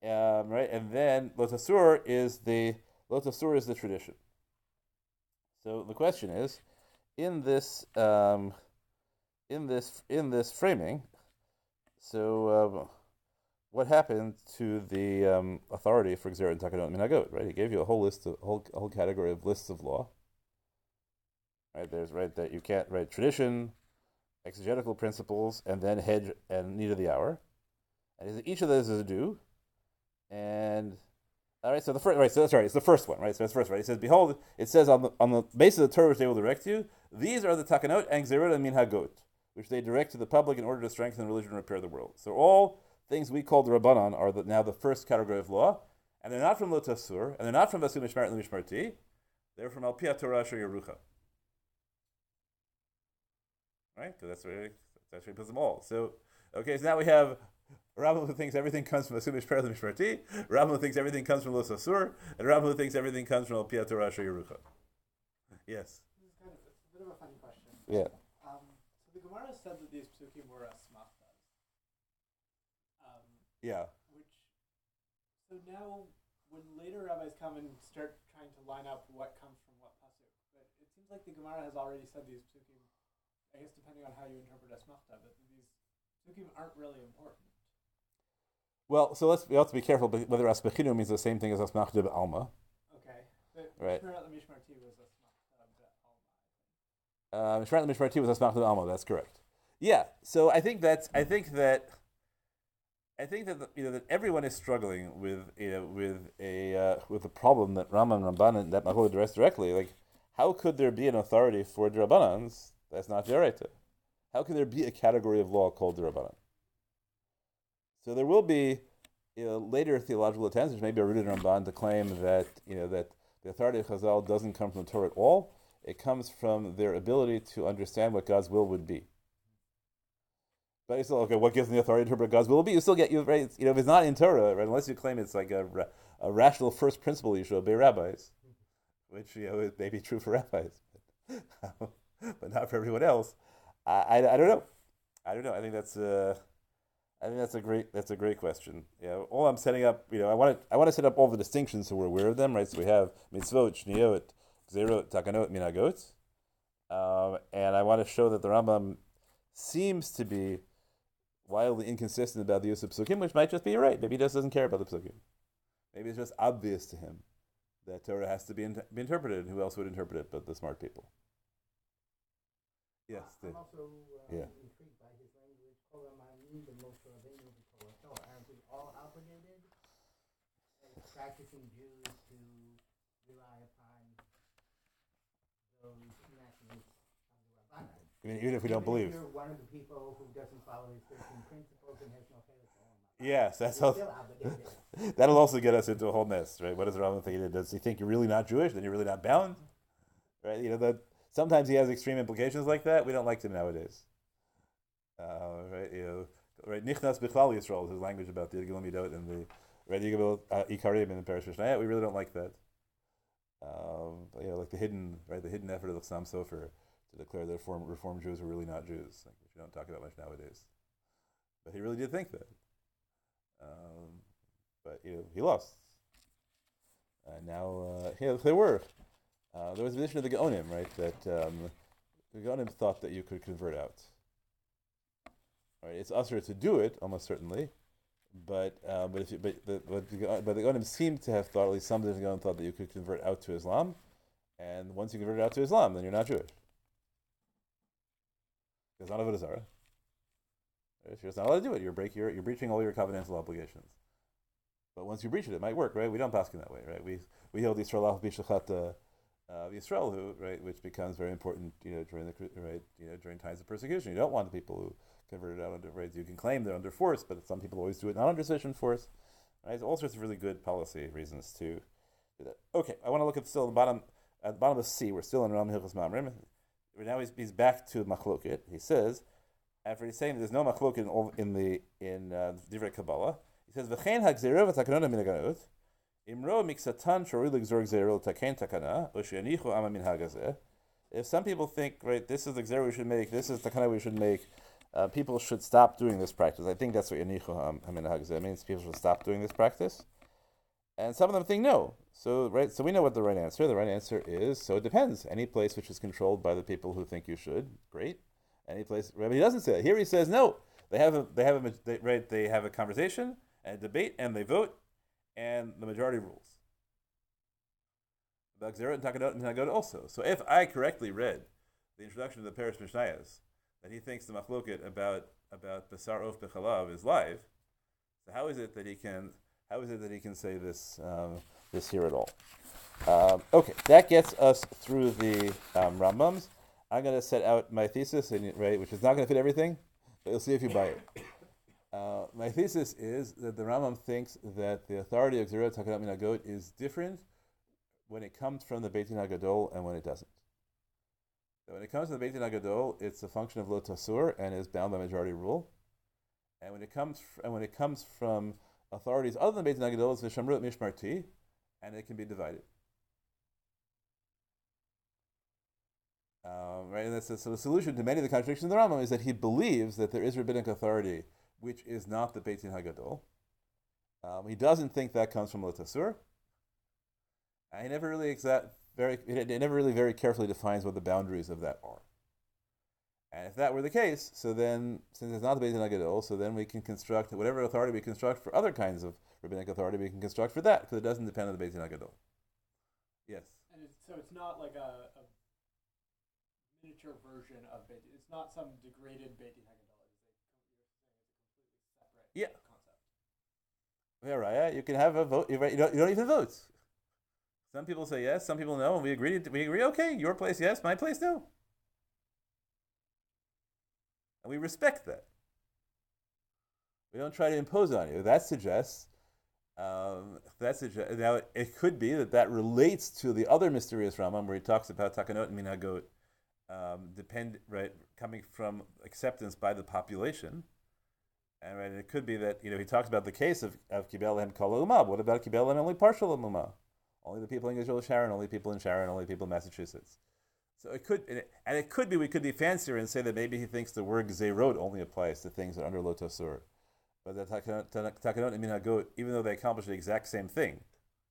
Um, right, and then lotasur is the lotasur is the tradition. So the question is, in this um, in this in this framing, so um, what happened to the um, authority for Gzer and Takanot Minagot? Right, he gave you a whole list of whole whole category of lists of law. Right, there's right that you can't write tradition, exegetical principles, and then hedge and need of the hour, and each of those is a do. And all right, so the first right, so that's right. It's the first one, right? So it's first, right? It says, "Behold," it says on the on the basis of the Torah which they will direct you. These are the takanot and gzerot and minhagot, which they direct to the public in order to strengthen religion and repair the world. So all things we call the rabbanon are the, now the first category of law, and they're not from lotasur, and they're not from vasu mishmar and mishmarti. They're from al Torah yerucha. Right? Because that's where that's where he puts them all. So okay, so now we have Rambam who thinks everything comes from Asumish Per Mishmarti, Rambam who thinks everything comes from Los Asur, and Rambam who thinks everything comes from Al Piator Asher Yerucha. Yes. This is kind of it's a bit of a funny question. Yeah. Um, so the Gemara said that these psukim were. Yeah. which, so now when later rabbis come and start trying to line up what comes from what pasuk, but it seems like the Gemara has already said these psukim. I guess depending on how you interpret asmachta, but these psukim aren't really important. Well, so let's we have to be careful whether asbechinu means the same thing as asmachdu alma. Okay. But Right. Mishmerat Mishmarti was asmachta be'alma. Uh, Mishmarat Mishmarti was asmachdu alma. That's correct. Yeah. So I think that's I think that I think that you know that everyone is struggling with you know with a uh, with the problem that Rama and Ramban that Mahol address directly. Like, how could there be an authority for Drabanans that's not Deraita? How can there be a category of law called Derabanan? So there will be you know, later theological attempts, which maybe are rooted in Ramban, to claim that you know that the authority of Chazal doesn't come from the Torah at all. It comes from their ability to understand what God's will would be. But you still okay. What gives them the authority to interpret God's will? Be you still get you right. You know, if it's not in Torah, right, unless you claim it's like a, a rational first principle, you should obey rabbis, which you know it may be true for rabbis, but, but not for everyone else. I, I, I don't know. I don't know. I think that's uh, I think that's a great that's a great question. Yeah, all I'm setting up, you know, I want to I want to set up all the distinctions so we're aware of them, right? So we have mitzvot, shniyot, zerot, takanot, minagot, um, and I want to show that the Rambam seems to be wildly inconsistent about the use of psukim, which might just be right. Maybe he just doesn't care about the psukim. Maybe it's just obvious to him that Torah has to be, in, be interpreted. And who else would interpret it but the smart people? Yes. I'm the- also uh, yeah. intrigued by his language. Kol ha'ma'amin b'Moshe Rabbeinu v'Kol ha'Torah. Aren't we all obligated as practicing Jews to rely upon those enactments the Mean, even if we don't believe. You're one of the people who doesn't follow his 13 principles and has no faith Yes, that's how. That'll also get us into a whole mess, right? What does the Rambam think? Does he think you're really not Jewish? Then you're really not bound, right? You know that sometimes he has extreme implications like that. We don't like them nowadays, uh, right? You know, right? Nichnas bichlal Yisrael is his language about the Yigil Midot and the right Yigil uh, Ikarim in the Perush Mishnayot. We really don't like that. Um, you know, like the hidden, right? The hidden effort of the Chassam Sofer to declare that reform, Jews were really not Jews, like, which we don't talk about much nowadays. But he really did think that. Um, but you know, he lost. Uh, now, uh, yeah, there were. Uh, there was a position of the Gaonim, right? That um, the Gaonim thought that you could convert out. Right? It's usher to do it, almost certainly. But uh, but if you, but the but the, but the Gaonim seemed to have thought, at least some of the Gaonim thought that you could convert out to Islam, and once you convert out to Islam, then you're not Jewish. Because none of it is Zara. If you're just not allowed to do it, you're break you're, you're breaching all your covenantal obligations. But once you breach it, it might work, right? We don't pass in that way, right? We we hold Yisrael al bishachat uh, Yisrael, who right, which becomes very important, you know, during the right, you know, during times of persecution. You don't want the people who converted out under right. You can claim they're under force, but some people always do it not under sufficient force. Right? All sorts of really good policy reasons to do that. Okay, I want to look at still the bottom at the bottom of C. We're still in Ram Hilchos Mamrim. Now he's, back to Machloket. He says after he's saying there's no machlok in, all- in the in uh, Divrei Kabbalah, he says v'chein imro miksatan l'taken takana u'shenichu ama min. If some people think right, this is the gzera we should make, this is the takana we should make, uh, people should stop doing this practice. I think that's what yenichu hamin hagazeh means. People should stop doing this practice. And some of them think no. So right, so we know what the right answer. The right answer is so it depends. Any place which is controlled by the people who think you should, great. Any place, but he doesn't say that. Here he says no. They have a they have a they, right. They have a conversation and a debate, and they vote, and the majority rules. About Xerot and Tagadot also. So if I correctly read the introduction to the Perush Mishnayos, that he thinks the machloket about about Basar Of Bechalav is live, so how is it that he can how is it that he can say this um, this here at all? Um, okay, that gets us through the um, Rambams. I'm going to set out my thesis, and, right, which is not going to fit everything, but you'll see if you buy it. Uh, my thesis is that the Rambam thinks that the authority of Zerah Takanat Minagot is different when it comes from the Beit HaGadol and when it doesn't. So when it comes to the Beit HaGadol, it's a function of Lo Tasur and is bound by majority rule. And when it comes fr- and when it comes from authorities other than Beit Din HaGadol, it's Vishamrut Mishmarti, and it can be divided. Um, right, and that's so the solution to many of the contradictions in the Rambam is that he believes that there is rabbinic authority which is not the Beit Din Hagadol. Um, he doesn't think that comes from Lotasur. And he never really exact very he never really very carefully defines what the boundaries of that are. And if that were the case, so then since it's not the Beit Din Hagadol, so then we can construct whatever authority we construct for other kinds of rabbinic authority, we can construct for that because it doesn't depend on the Beit Din Hagadol. Yes. And it's, so it's not like a, a miniature version of Beit. It's not some degraded Beit Din Hagadol. It's a, you're saying it's a completely separate Yeah. concept. Yeah, right. yeah, You can have a vote. You you don't, you don't even vote. Some people say yes. Some people no. And we agree. We agree. Okay, your place yes. My place no. And we respect that. We don't try to impose on you. That suggests. Um, that suggests now it could be that that relates to the other mysterious Rambam where he talks about takanot and minhagot, um, depend right coming from acceptance by the population. And right, it could be that you know he talks about the case of of Kibel and Kol Umab. What about Kibel and only partial Umab? Only the people in Israel Sharon, only people in Sharon, only people in Massachusetts. So it could, and it, could be we could be fancier and say that maybe he thinks the word Zerot only applies to things that are under Lotosur. But the takanot and minhagot, even though they accomplish the exact same thing,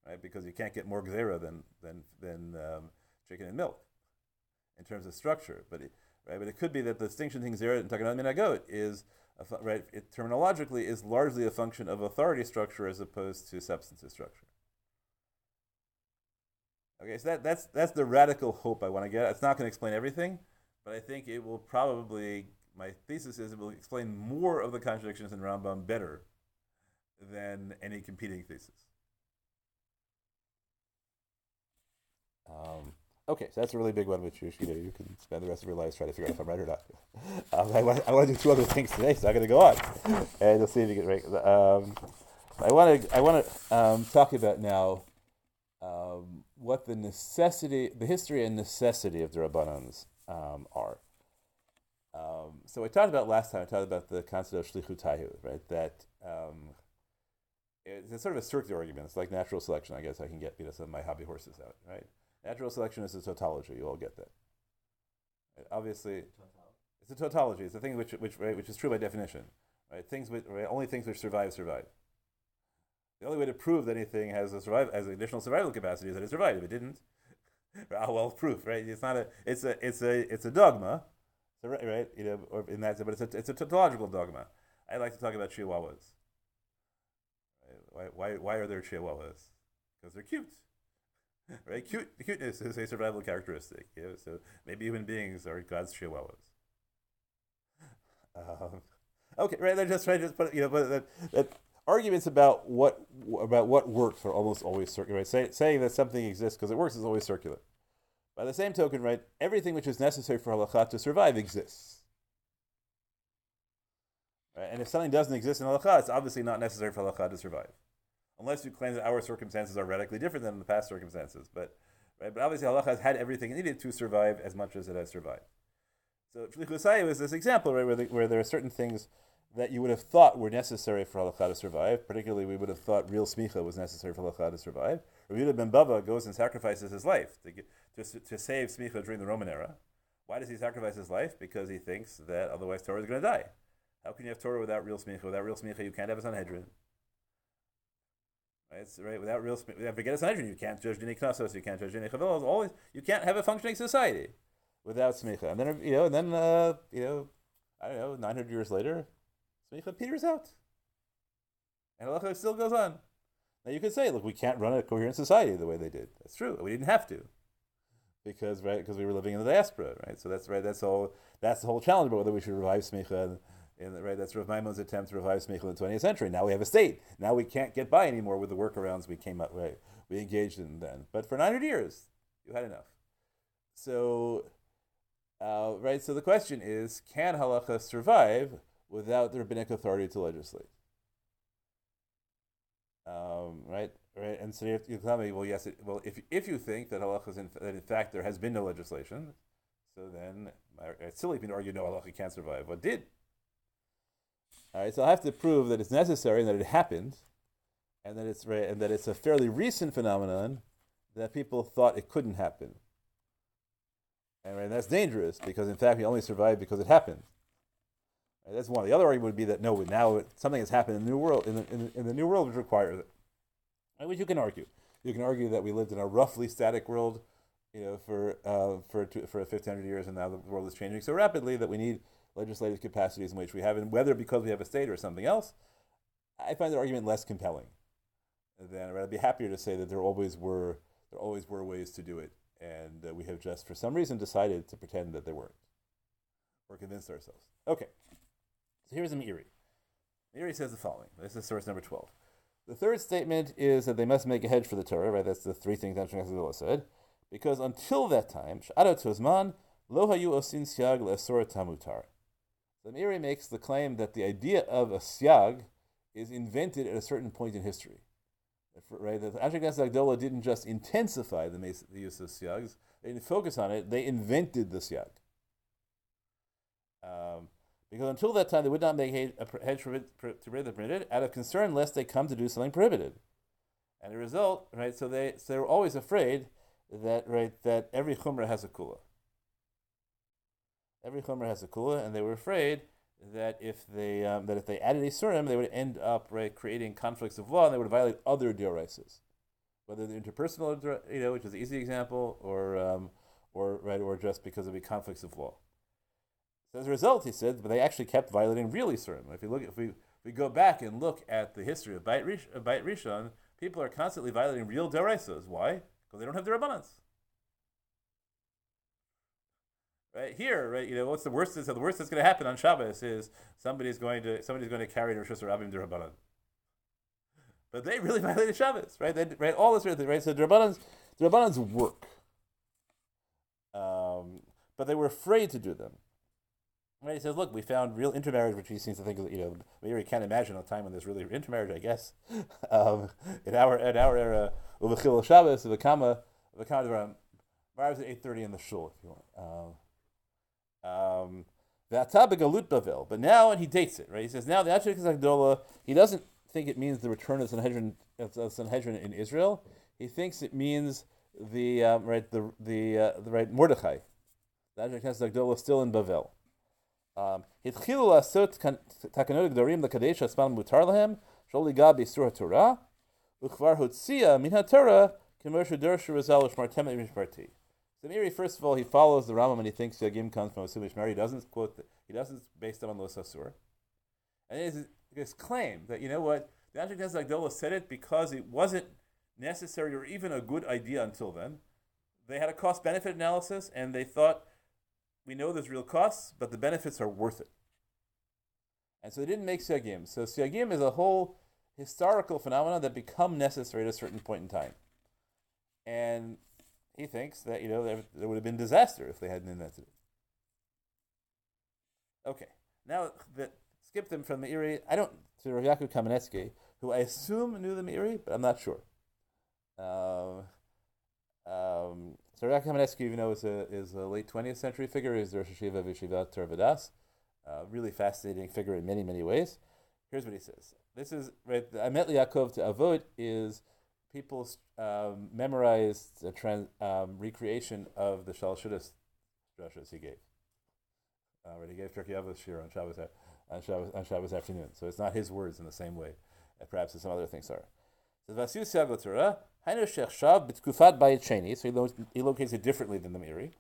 right? Because you can't get more gzera than than than um, chicken and milk in terms of structure. But it, right, but it could be that the distinction between gzera and takanot and minhagot is right. It terminologically is largely a function of authority structure as opposed to substantive structure. Okay, so that, that's that's the radical hope I want to get. It's not going to explain everything, but I think it will probably. My thesis is it will explain more of the contradictions in Rambam better than any competing thesis. Um, okay, so that's a really big one, which you, you know you can spend the rest of your lives trying to figure out if I'm right or not. Um, I, want, I want to do two other things today, so I'm going to go on, and you'll see if you get right. Um, I want to I want to um, talk about now um, what the necessity, the history and necessity of the Rabbanans um, are. Um, so I talked about last time. I talked about the concept of shlichutayu, right? That um, it's, it's sort of a circular argument. It's like natural selection. I guess I can get you know some of my hobby horses out, right? Natural selection is a tautology. You all get that. Right? Obviously, it's a tautology. It's a thing which which right, which is true by definition, right? Things which, right, only things which survive survive. The only way to prove that anything has a survive has an additional survival capacity is that it survived. If it didn't, ah, well, proof, right? It's not a, it's a, it's a, it's a dogma, right? You know, or in that, but it's a, it's a tautological dogma. I like to talk about chihuahuas. Why, why, why are there chihuahuas? Because they're cute, right? Cute, cuteness is a survival characteristic. You know? So maybe human beings are God's chihuahuas. Um, okay, right? They're just right. Just put you know, but that, that arguments about what about what works are almost always circular. Right? Say, saying that something exists because it works is always circular. By the same token, right, everything which is necessary for halakha to survive exists. Right? And if something doesn't exist in halakha, it's obviously not necessary for halakha to survive, unless you claim that our circumstances are radically different than the past circumstances. But right, but obviously halakha has had everything it needed to survive as much as it has survived. So Shlichus is this example, right, where, the, where there are certain things that you would have thought were necessary for halakha to survive. Particularly, we would have thought real smicha was necessary for halakha to survive. Rabbi ben Bava goes and sacrifices his life to, get, to, to save smicha during the Roman era. Why does he sacrifice his life? Because he thinks that otherwise Torah is going to die. How can you have Torah without real smicha? Without real smicha, you can't have a Sanhedrin. Right, right without real smicha, without, forget a Sanhedrin, you can't judge Dini Knossos, you can't judge Dini Chavilos. Always, you can't have a functioning society without smicha. And then, you know, and then, uh, you know, I don't know, 900 years later, smicha peters out. And halacha still goes on. Now you could say, look, we can't run a coherent society the way they did. That's true. We didn't have to, because right, because we were living in the diaspora, right? So that's right. That's all. That's the whole challenge about whether we should revive smicha. And, right, that's Rav Maimon's attempt to revive smicha in the 20th century. Now we have a state. Now we can't get by anymore with the workarounds we came up right. We engaged in then. But for 900 years, you had enough. So, uh, right. So the question is, can halacha survive without the rabbinic authority to legislate? Um, right, right, and so you, have to, you tell me, well, yes, it, well, if if you think that halacha is in, that in fact there has been no legislation, so then it's silly to argue no halacha can't survive. What did? All right, so I have to prove that it's necessary and that it happened, and that it's right, and that it's a fairly recent phenomenon that people thought it couldn't happen. And right, that's dangerous because in fact we only survived because it happened. Right, that's one. The other argument would be that no, now something has happened in the new world, in the, in the, in the new world which requires it. Right, which you can argue. You can argue that we lived in a roughly static world, you know, for uh, for for 1500 years, and now the world is changing so rapidly that we need legislative capacities in which we have, and whether because we have a state or something else, I find the argument less compelling. Than I'd be happier to say that there always were there always were ways to do it, and uh, we have just for some reason decided to pretend that there weren't, or convinced ourselves. Okay. So here's the Meiri. Meiri says the following. This is source number 12. The third statement is that they must make a hedge for the Torah, right? That's the three things Amshon said. Because until that time, Sh'adot Tuzman, lo hayu osin siag le'asor tamutar. The Meiri makes the claim that the idea of a siag is invented at a certain point in history. Right? That Ashkenaz Agdola didn't just intensify the, the use of siags, they didn't focus on it, they invented the siag. Um, because until that time, they would not make a hedge to prohibit the permitted out of concern lest they come to do something prohibited. And the result, right? So they so they were always afraid that right that every chumrah has a kula. Every chumrah has a kula, and they were afraid that if they um, that if they added a surim, they would end up right creating conflicts of law and they would violate other dioraces, whether they're interpersonal, you know, which is the easy example, or um, or right, or just because of the conflicts of law. So as a result, he said, but they actually kept violating real isurim. If you look, if we if we go back and look at the history of Beit, Rish, of Beit Rishon, people are constantly violating real dioraces. Why? Because they don't have the rabbanans. Right here, right? You know what's the worst? Is the worst that's going to happen on Shabbos is somebody's going to somebody's going to carry Rosh Hashanah Rabbanan. But they really violated Shabbos, right? They, right, all this, right? So the Rabbanans, the Rabbanans work, um, but they were afraid to do them. Right? He says, "Look, we found real intermarriage, which he seems to think, you know, we can't imagine a time when there's really intermarriage. I guess um, in our in our era, Uvachil Shabbos, Uvakama, Uvakama, Bars at eight thirty in the shul, if you want." Um, um. But now, and he dates it, right? He says, now the Ashrik Zagdola, he doesn't think it means the return of Sanhedrin, of Sanhedrin in Israel. He thinks it means the um, right the the uh, the right Mordechai. The Ashrik Zagdola is still in Bavel. Um, התחילו לעשות תקנות גדרים לקדש עצמן מותר להם, שלא ליגע באיסור התורה, וכבר הוציאה מן התורה כמו שדרש רזל ושמרתם את משמרתי. So Meiri, first of all, he follows the Rambam and he thinks Yagim comes from a Mishmar. He doesn't quote, he doesn't base them on Los Asur. And it is this claim that, you know what, the Antikas Agdola said it because it wasn't necessary or even a good idea until then. They had a cost benefit analysis and they thought we know there's real costs, but the benefits are worth it. And so they didn't make Siagim. So Siagim is a whole historical phenomenon that become necessary at a certain point in time. And he thinks that you know there, there would have been disaster if they hadn't invented it. Okay, now the, skip them from the Meiri. I don't to Rav Yaakov Kamenetsky, who I assume knew the Meiri, but I'm not sure. Um, um, so Rav Kamenetsky, you know, is a is a late 20th century figure. Is the Rosh Hashiva Vishivat Tervadas. Uh, really fascinating figure in many many ways. Here's what he says. This is right. The Amet Yaakov to Avot is people um, memorized the trans, um, recreation of the Shalshudas drushes he gave. Uh, right, he gave Pirkei Avos shir on Shabbos, on, Shabbos, on Shabbos afternoon. So it's not his words in the same way, uh, perhaps as some other things are. So Vasiu Siago Torah, Hainu Shech Shav b'tkufat bayit sheni. So he, lo- he locates it differently than the Meiri.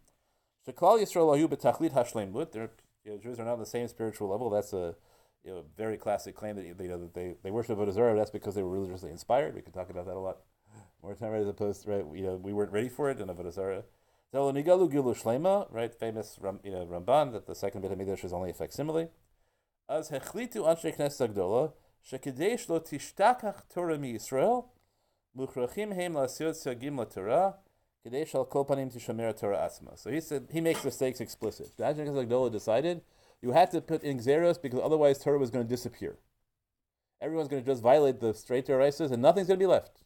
Sheklal Yisrael ahu b'tachlit hashlemut. Their you know, Jews are not on the same spiritual level. That's a you know, very classic claim that, you know, that they, they worship Avodah Zarah. That's because they were religiously inspired. We could talk about that a lot more time, right? As opposed to, right, you know, we weren't ready for it in Avodah Zarah. Nigalu Gilu Shlema, right? Famous, you know, Ramban, that the second bit of Midrash is only a facsimile. As hechlitu anshe knesset agdola, shekedesh lo tishtakach Torah mi Yisrael, muchrachim heim lasiot sagim la Torah, kedesh al kol panim tishamer Torah asma. So he said, he makes mistakes explicit. The Agdola decided you had to put in Xeros because otherwise Torah was going to disappear. Everyone's going to just violate the straight Torah and nothing's going to be left.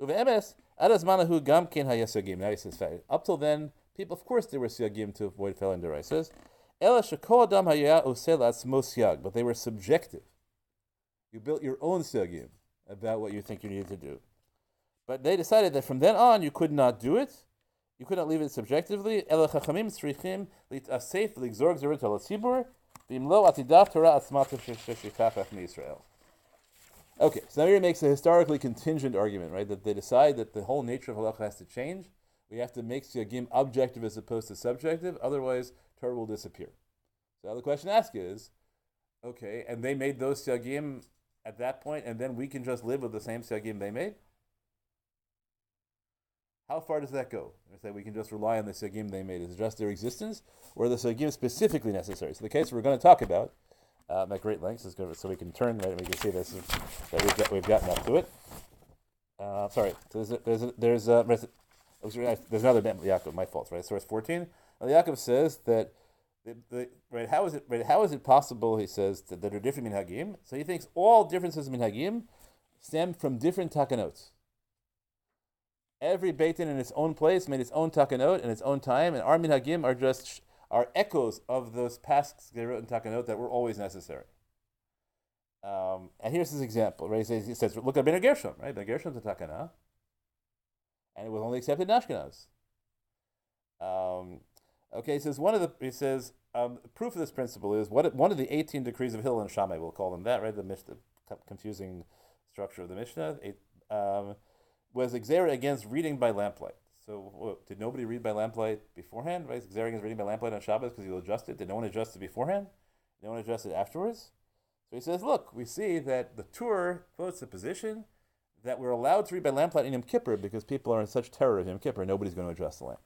Now he says, up till then, people, of course, they were siagim to avoid failing deraises. But they were subjective. You built your own siagim about what you think you needed to do. But they decided that from then on, you could not do it. You could not leave it subjectively. Okay, so now here makes a historically contingent argument, right? That they decide that the whole nature of halacha has to change. We have to make siyagim objective as opposed to subjective, otherwise Torah will disappear. So now the question asked is, okay, and they made those siyagim at that point, and then we can just live with the same siyagim they made? How far does that go? They say we can just rely on the siyagim they made. Is just their existence, or the siyagim specifically necessary? So the case we're going to talk about um, at great good, so we can turn right. And we can see this that we've, got, we've gotten up to it. Uh, sorry, so there's a, there's a, there's a, there's another Yaakov. My fault, right? Source fourteen. Now, the Yaakov says that the, the, right how is it right how is it possible? He says that, that are different minhagim. So he thinks all differences in minhagim stem from different takanot. Every beitin in its own place made its own takanot in its own time, and our minhagim are just are echoes of those past Gerut and Takanot that were always necessary. Um, and here's his example, right? He says, he says look at Ben Gershom, right? Ben Gershom's a Takana, and it was only accepted in Ashkenaz. Um, okay, he says one of the he says um, proof of this principle is what one of the 18 decrees of Hillel and Shammai, we'll call them that, right? The, the confusing structure of the Mishnah, eight, um, was Xera against reading by lamplight. So, did nobody read by lamplight beforehand? Right? Xera against reading by lamplight on Shabbos because he'll adjust it. Did no one adjust it beforehand? No one adjust it afterwards? So he says, look, we see that the tour quotes the position that we're allowed to read by lamplight in Yom Kippur because people are in such terror of Yom Kippur, nobody's going to adjust the lamp.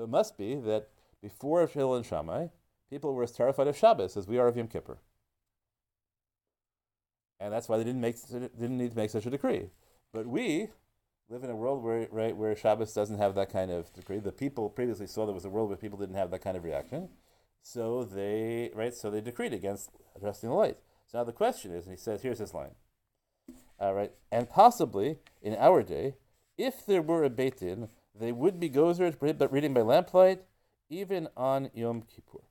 So it must be that before Hillel and Shammai, people were as terrified of Shabbos as we are of Yom Kippur. And that's why they didn't, make, didn't need to make such a decree. But we live in a world where, right, where Shabbos doesn't have that kind of decree. The people previously saw there was a world where people didn't have that kind of reaction. So they, right, so they decreed against adjusting the light. So now the question is, and he says, here's this line. All right, and possibly in our day, if there were a Beit Din, they would be gozer to prohibit reading by lamplight, even on Yom Kippur.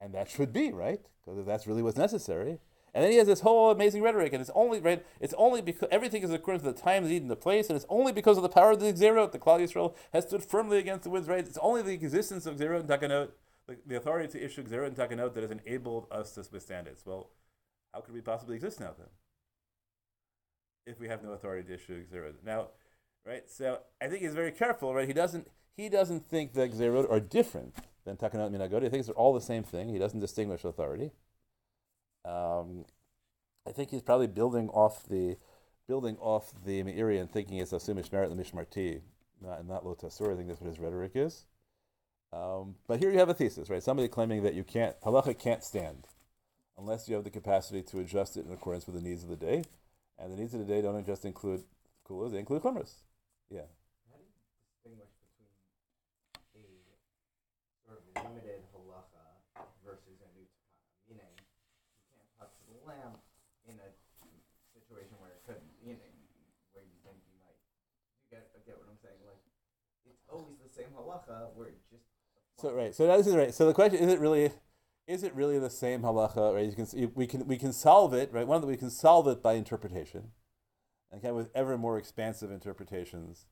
And that should be, right? Because that's really what's necessary. And then he has this whole amazing rhetoric, and it's only right. It's only because everything is according to the time, the need, and the place, and it's only because of the power of the Xerot that Klal Yisrael has stood firmly against the winds. Right? It's only the existence of Xerot and Takanot, the, the authority to issue Xerot and Takanot, that has enabled us to withstand it. Well, how could we possibly exist now then? If we have no authority to issue Xerot. Now, right? So I think he's very careful, right? He doesn't he doesn't think that Xerot are different than Takanot Minagod. He thinks they're all the same thing. He doesn't distinguish authority. Um, I think he's probably building off the building off the Meiri and thinking it's Asumish Merit and Mishmarti, not, not Lotasur. I think that's what his rhetoric is. Um, but here you have a thesis, right? Somebody claiming that you can't, halacha can't stand unless you have the capacity to adjust it in accordance with the needs of the day. And the needs of the day don't just include kulas, they include chumras. Yeah. How do you distinguish between a sort of limited halacha versus a new takana? Meaning, you can't touch the lamp in a situation where it could, you know, where you think you might. You get get what I'm saying? Like, it's always the same halacha where it just. So right. So this is right. So the question is: It really, is it really the same halacha? Right. You can we can we can solve it. Right. One that we can solve it by interpretation, and of with ever more expansive interpretations,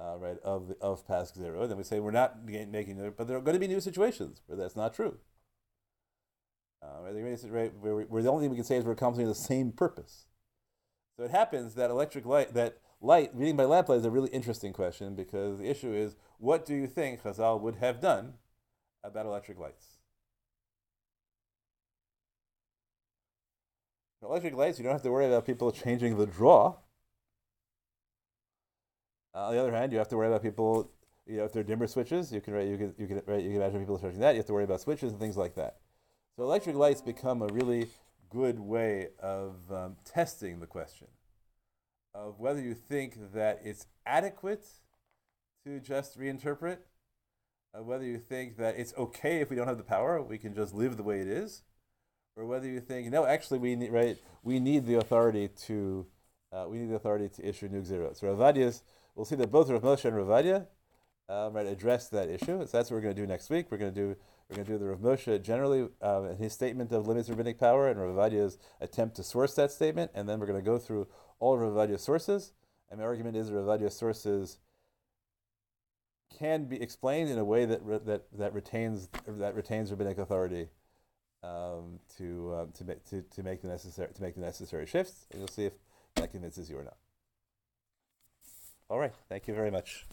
uh, right of the of past zero. Then we say we're not making but there are going to be new situations where that's not true. Uh, right. Right where, where the only thing we can say is we're accomplishing the same purpose. So it happens that electric light that light reading by lamplight is a really interesting question because the issue is what do you think Chazal would have done about electric lights? Electric lights, you don't have to worry about people changing the draw. On the other hand, you have to worry about people, you know, if they're dimmer switches, you can right, you can you can right, you can imagine people charging that. You have to worry about switches and things like that. So electric lights become a really good way of um, testing the question of whether you think that it's adequate to just reinterpret, uh, whether you think that it's okay if we don't have the power, we can just live the way it is, or whether you think no, actually we need right, we need the authority to, uh, we need the authority to issue new zeros. So Rav Ovadia's, we'll see that both Rav Moshe and Rav Ovadia, um, right, address that issue. So that's what we're going to do next week. We're going to do we're going to do the Rav Moshe generally um, and his statement of limits rabbinic power and Rav Ravadia's attempt to source that statement, and then we're going to go through all of Rav Ovadia's sources. And my argument is that Rav Ovadia's sources can be explained in a way that that that retains that retains rabbinic authority um, to, um, to make to, to make the necessary to make the necessary shifts. And you'll see if that convinces you or not. All right. Thank you very much.